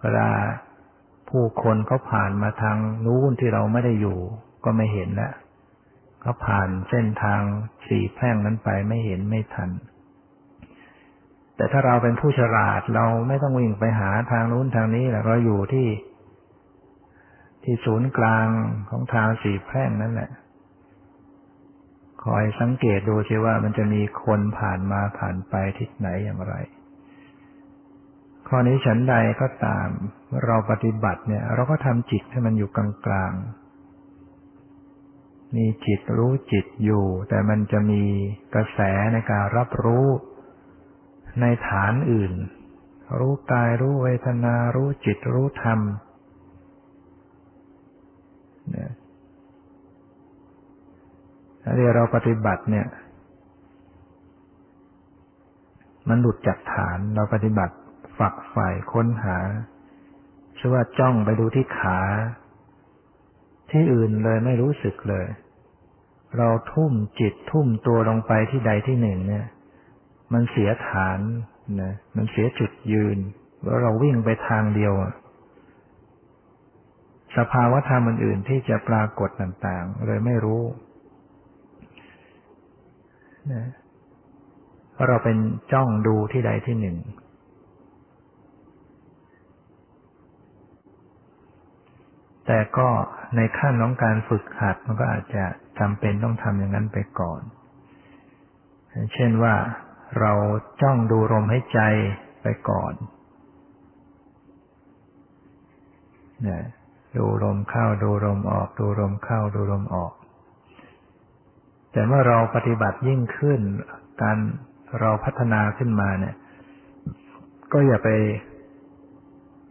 เวลาผู้คนเขาผ่านมาทางนู้นที่เราไม่ได้อยู่ ก็ไม่เห็นแล้ว เขาผ่านเส้นทางสี่แพร่งนั้นไปไม่เห็นไม่ทัน แต่ถ้าเราเป็นผู้ฉลาดเราไม่ต้องวิ่งไปหาทางนู้นทางนี้แหละเราอยู่ที่ ที่ศูนย์กลางของทางสี่แพร่งนั่นแหละ คอยสังเกตดูสิว่ามันจะมีคนผ่านมาผ่านไปทิศไหนอย่างไร ข้อนี้ฉันใดก็ตาม เราปฏิบัติเนี่ย เราก็ทำจิตให้มันอยู่กลางๆ มีจิตรู้จิตอยู่ แต่มันจะมีกระแสในการรับรู้ ในฐานอื่น รู้กายรู้เวทนา รู้จิตรู้ธรรมเนี่ยถ้าเราปฏิบัติเนี่ย มันหลุดจากฐานเราปฏิบัติฝักใฝ่ค้นหาชื่อว่าจ้องไปดูที่ขา ที่อื่นเลยไม่รู้สึกเลย เราทุ่มจิตทุ่มตัวลงไปที่ใดที่หนึ่งเนี่ย มันเสียฐานนะมันเสียจุดยืนว่าเราวิ่งไปทางเดียวสภาวะธรรมอื่นๆที่จะปรากฏต่างๆ เลยไม่รู้นะเพราะเราเป็นจ้องดูที่ใดที่หนึ่ง แต่ก็ในขั้นของการฝึกหัดมันก็อาจจะจำเป็นต้องทำอย่างนั้นไปก่อน เช่นว่าเราจ้องดูลมให้ใจไปก่อนนี่ยดูลมเข้าดูลมออก ดูลมเข้าดูลมออก แต่เมื่อเราปฏิบัติยิ่งขึ้น การเราพัฒนาขึ้นมาเนี่ย ก็อย่าไป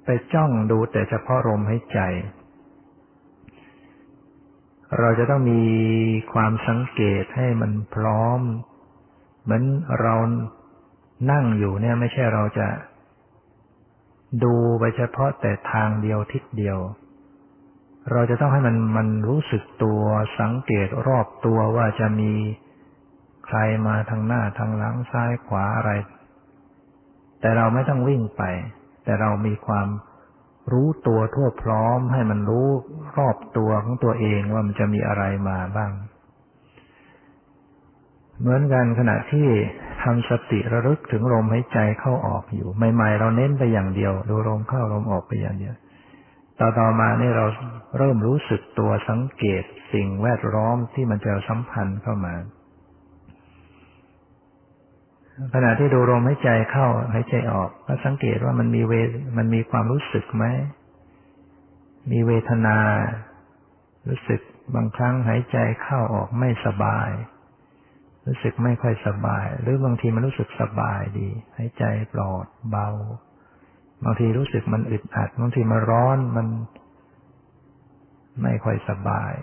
ไปจ้องดูแต่เฉพาะลมให้ใจ เราจะต้องมีความสังเกตให้มันพร้อม เหมือนเรานั่งอยู่เนี่ยไม่ใช่เราจะ ดูไปเฉพาะแต่ทางเดียวทิศเดียว เราจะต้องให้มันมันรู้สึกตัวสังเกตรอบตัวว่าจะมีใครมาทางหน้าทางหลังซ้ายขวาอะไร แต่เราไม่ต้องวิ่งไป แต่เรามีความ รู้ตัวทั่วพร้อมให้มันรู้รอบตัวของตัวเองว่ามันจะมีอะไรมาบ้าง เหมือนกันขณะที่ทำสติระลึกถึงลมหายใจเข้าออกอยู่ ใหม่ ๆ เราเน้นไปอย่างเดียว ดูลมเข้าลมออกไปอย่างเดียว ต่อต่อมานี่เราเริ่มรู้สึกตัวสังเกตสิ่งแวดล้อมที่มันจะสัมพันธ์เข้ามา ขณะที่ดูลมหายใจเข้าหายใจออก ก็สังเกตว่ามันมีเวมันมีความรู้สึกไหม มีเวทนา รู้สึกบางครั้งหายใจเข้าออกไม่สบาย รู้สึกไม่ค่อยสบาย หรือบางทีมันรู้สึกสบายดี หายใจปลอดเบา บางทีรู้สึกมันอึดอัด บางทีมันร้อนมัน ไม่ค่อยสบาย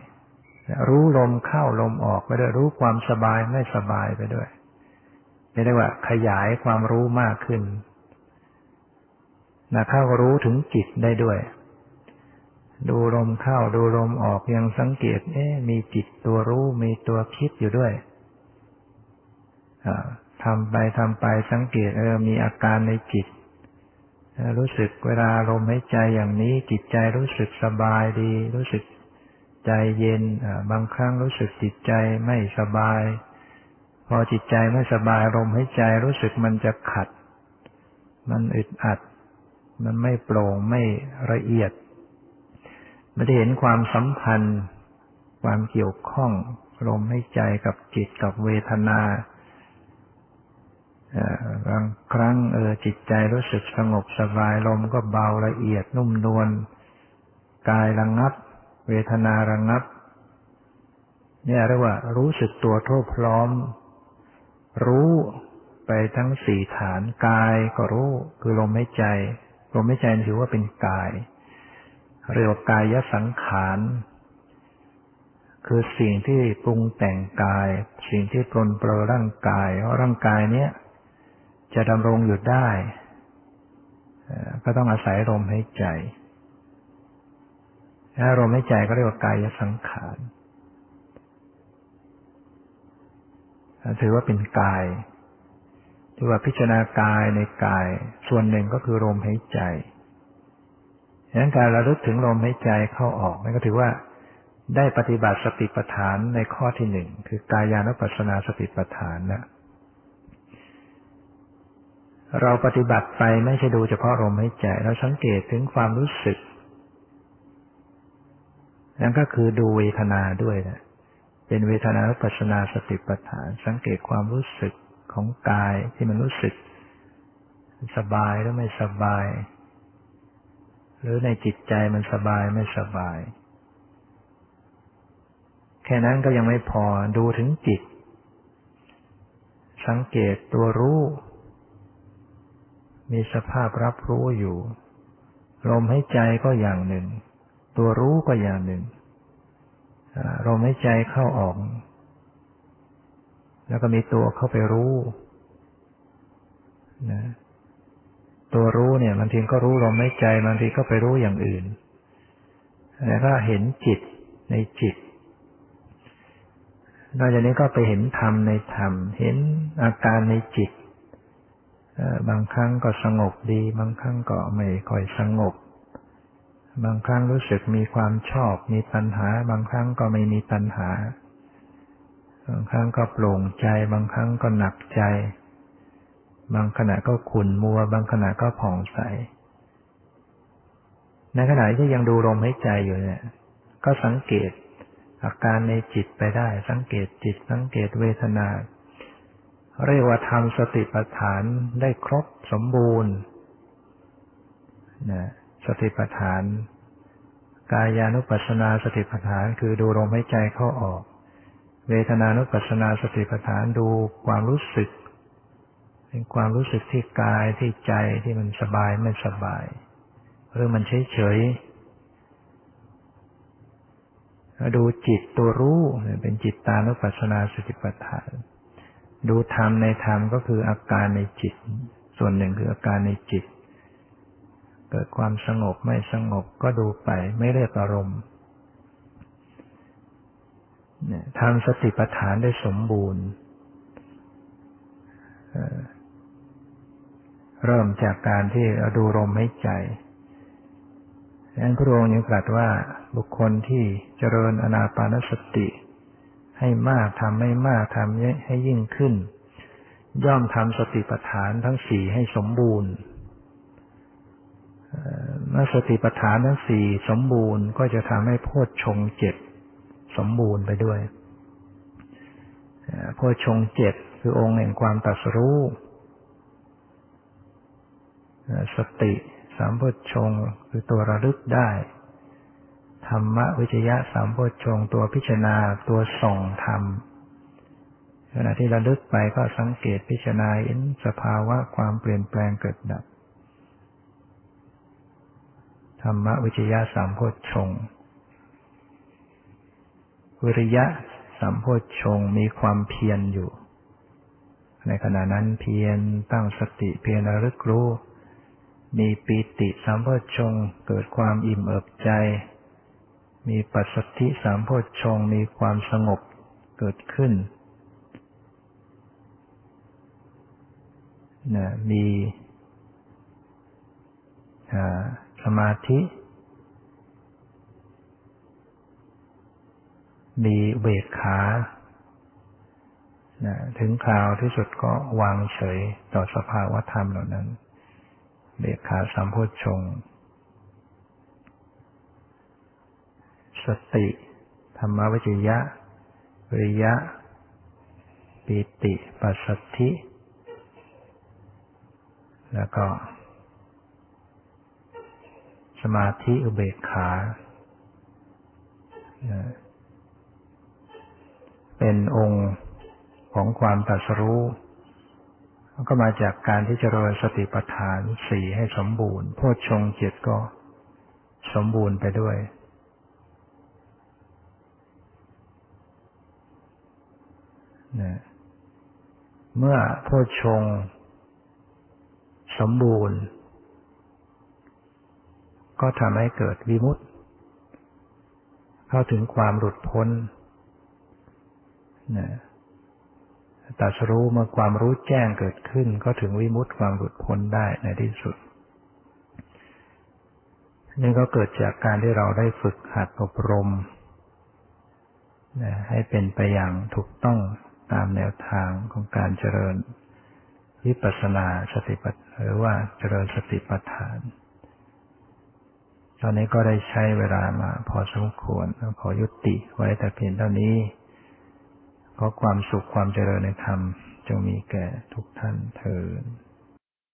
รู้ลมเข้าลมออกไปด้วยรู้ความสบายไม่สบายไปด้วย เรียกว่า ขยายความรู้มากขึ้นนะเข้ารู้ถึงจิตได้ด้วย ดูลมเข้าดูลมออกยังสังเกต เอ๊มีจิตตัวรู้มีตัวคิดอยู่ด้วยทำไปทำไปสังเกตเออมีอาการในจิต รู้สึกเวลาลมหายใจอย่างนี้ จิตใจรู้สึกสบายดี รู้สึกใจเย็นบางครั้งรู้สึกจิตใจไม่สบาย พอจิตใจไม่สบายลมหายใจรู้สึกมันจะขัด มันอึดอัด มันไม่โปร่งไม่ละเอียดไม่ได้เห็นความสัมพันธ์ ความเกี่ยวข้องลมให้ใจกับจิตกับเวทนาบางครั้งเออจิตใจรู้สึกสงบสบายลมก็เบาละเอียดนุ่มนวลกายระงงับ เวทนาระงงับ เนี่ยเรียกว่ารู้สึกตัวทั่วพร้อม รู้ไปทั้งสี่ฐานกายก็รู้คือลมหายใจ ลมหายใจถือว่าเป็นกาย เรียกว่ากายสังขารคือสิ่งที่ปรุงแต่งกาย สิ่งที่ปรนเปรอร่างกายเพราะร่างกายเนี้ยจะดำรงอยู่ได้ ก็ต้องอาศัยลมหายใจถ้าลมหายใจก็เรียกว่ากายสังขาร ถือว่าเป็นกายถือว่าพิจารณากายในกาย ส่วนหนึ่งก็คือลมหายใจดังนั้นการระลึกถึงลมหายใจเข้าออกนั่นก็ถือว่าได้ปฏิบัติสติปัฏฐานในข้อที่หนึ่งคือกายานุปัสสนาสติปัฏฐานนะเราปฏิบัติไปไม่ใช่ดูเฉพาะลมหายใจ เราสังเกตถึงความรู้สึกนั่นก็คือดูเวทนาด้วยนะ เป็นเวทนานุปัสสนาสติปัฏฐาน สังเกตความรู้สึกของกายที่มันรู้สึก สบายหรือไม่สบาย หรือในจิตใจมันสบายไม่สบาย แค่นั้นก็ยังไม่พอดูถึงจิต สังเกตตัวรู้ มีสภาพรับรู้อยู่ ลมหายใจก็อย่างหนึ่ง ตัวรู้ก็อย่างหนึ่ง ลมหายใจเข้าออก แล้วก็มีตัวเข้าไปรู้นะตัวรู้เนี่ยบางทีก็รู้ลมหายใจบางทีก็ไปรู้อย่างอื่น แล้วก็เห็นจิตในจิต นอกจากนี้ก็ไปเห็นธรรมในธรรม เห็นอาการในจิตบางครั้งก็สงบดี บางครั้งก็ไม่ค่อยสงบ บางครั้งรู้สึกมีความชอบ มีตัณหา บางครั้งก็ไม่มีตัณหา บางครั้งก็โปร่งใจ บางครั้งก็หนักใจ บางขณะก็ขุ่นมัว บางขณะก็ผ่องใส ในขณะที่ยังดูลมหายใจอยู่เนี่ย ก็สังเกตอาการในจิตไปได้ สังเกตจิต สังเกตเวทนา เรียกว่าทำสติปัฏฐานได้ครบสมบูรณ์นะ สติปัฏฐาน กายานุปัสสนาสติปัฏฐาน คือดูลมหายใจเข้าออก เวทนานุปัสสนาสติปัฏฐานดูความรู้สึก เป็นความรู้สึกที่กายที่ใจที่มันสบายไม่สบาย หรือมันเฉยเฉยดูจิตตัวรู้เป็นจิตตานุปัสสนาสติปัฏฐาน ดูธรรมในธรรมก็คืออาการในจิต ส่วนหนึ่งคืออาการในจิต เกิดความสงบไม่สงบก็ดูไปไม่เรียกอารมณ์ทำสติปัฏฐานได้สมบูรณ์ เริ่มจากการที่ดูลมหายใจดังนั้นพระองค์ยังตรัสว่าบุคคลที่เจริญอนาปานสติ ให้มากทำให้มากทำให้ยิ่งขึ้น ย่อมทำสติปัฏฐานทั้งสี่ให้สมบูรณ์ เมื่อสติปัฏฐานทั้งสี่สมบูรณ์ก็จะทำให้โพชฌงเจ็ดสมบูรณ์ไปด้วยโพชงเจ็ดคือองค์แห่งความตัดสู้สติสามโพชงคือตัวระลึกได้ ธรรมวิจยะสามโพชงตัวพิจารณาตัวส่องธรรมขณะที่ระลึกไปก็สังเกตพิจารณาเห็นสภาวะความเปลี่ยนแปลงเกิดดับ รรมวิจยะสามโพชงวิริยะสัมโพชฌงมีความเพียรอยู่ ในขณะนั้นเพียรตั้งสติเพียรระลึกรู้ มีปีติสัมโพชฌงเกิดความอิ่มเอิบใจ มีปัสสติสัมโพชฌงมีความสงบเกิดขึ้นนะมีส มาธิ มีเบกขาถึงคราวที่สุดก็วางเฉยต่อสภาวะธรรมเหล่านั้น เบกขาสัมโพชง สติ ธรรมวิจยะ วิริยะ ปิติ ปัสสัทธิ แล้วก็ มาธิอุเบกขา เป็นองค์ของความตัสรู้ก็มาจากการที่จเจริญสติปัฏฐานสี่ให้สมบูรณ์โพชฌงเจ็ดก็สมบูรณ์ไปด้วย เมื่อโพชฌงสมบูรณ์ ก็ทำให้เกิดวิมุตติ เข้าถึงความหลุดพ้นนะตัสรู้เมื่อความรู้แจ้งเกิดขึ้น ก็ถึงวิมุตติความหลุดพ้นได้ในที่สุด นี่ก็เกิดจากการที่เราได้ฝึกหัดอบรมให้เป็นไปอย่างถูกต้องตามแนวทางของการเจริญวิปัสสนาสติปัฏหรือว่าเจริญสติปัฏฐาน อนนี้ก็ได้ใช้เวลามา พอสมควรขอยุติไว้แต่เพียงเท่านี้ขอความสุขความเจริญในธรรมจงมีแก่ทุกท่านเถิด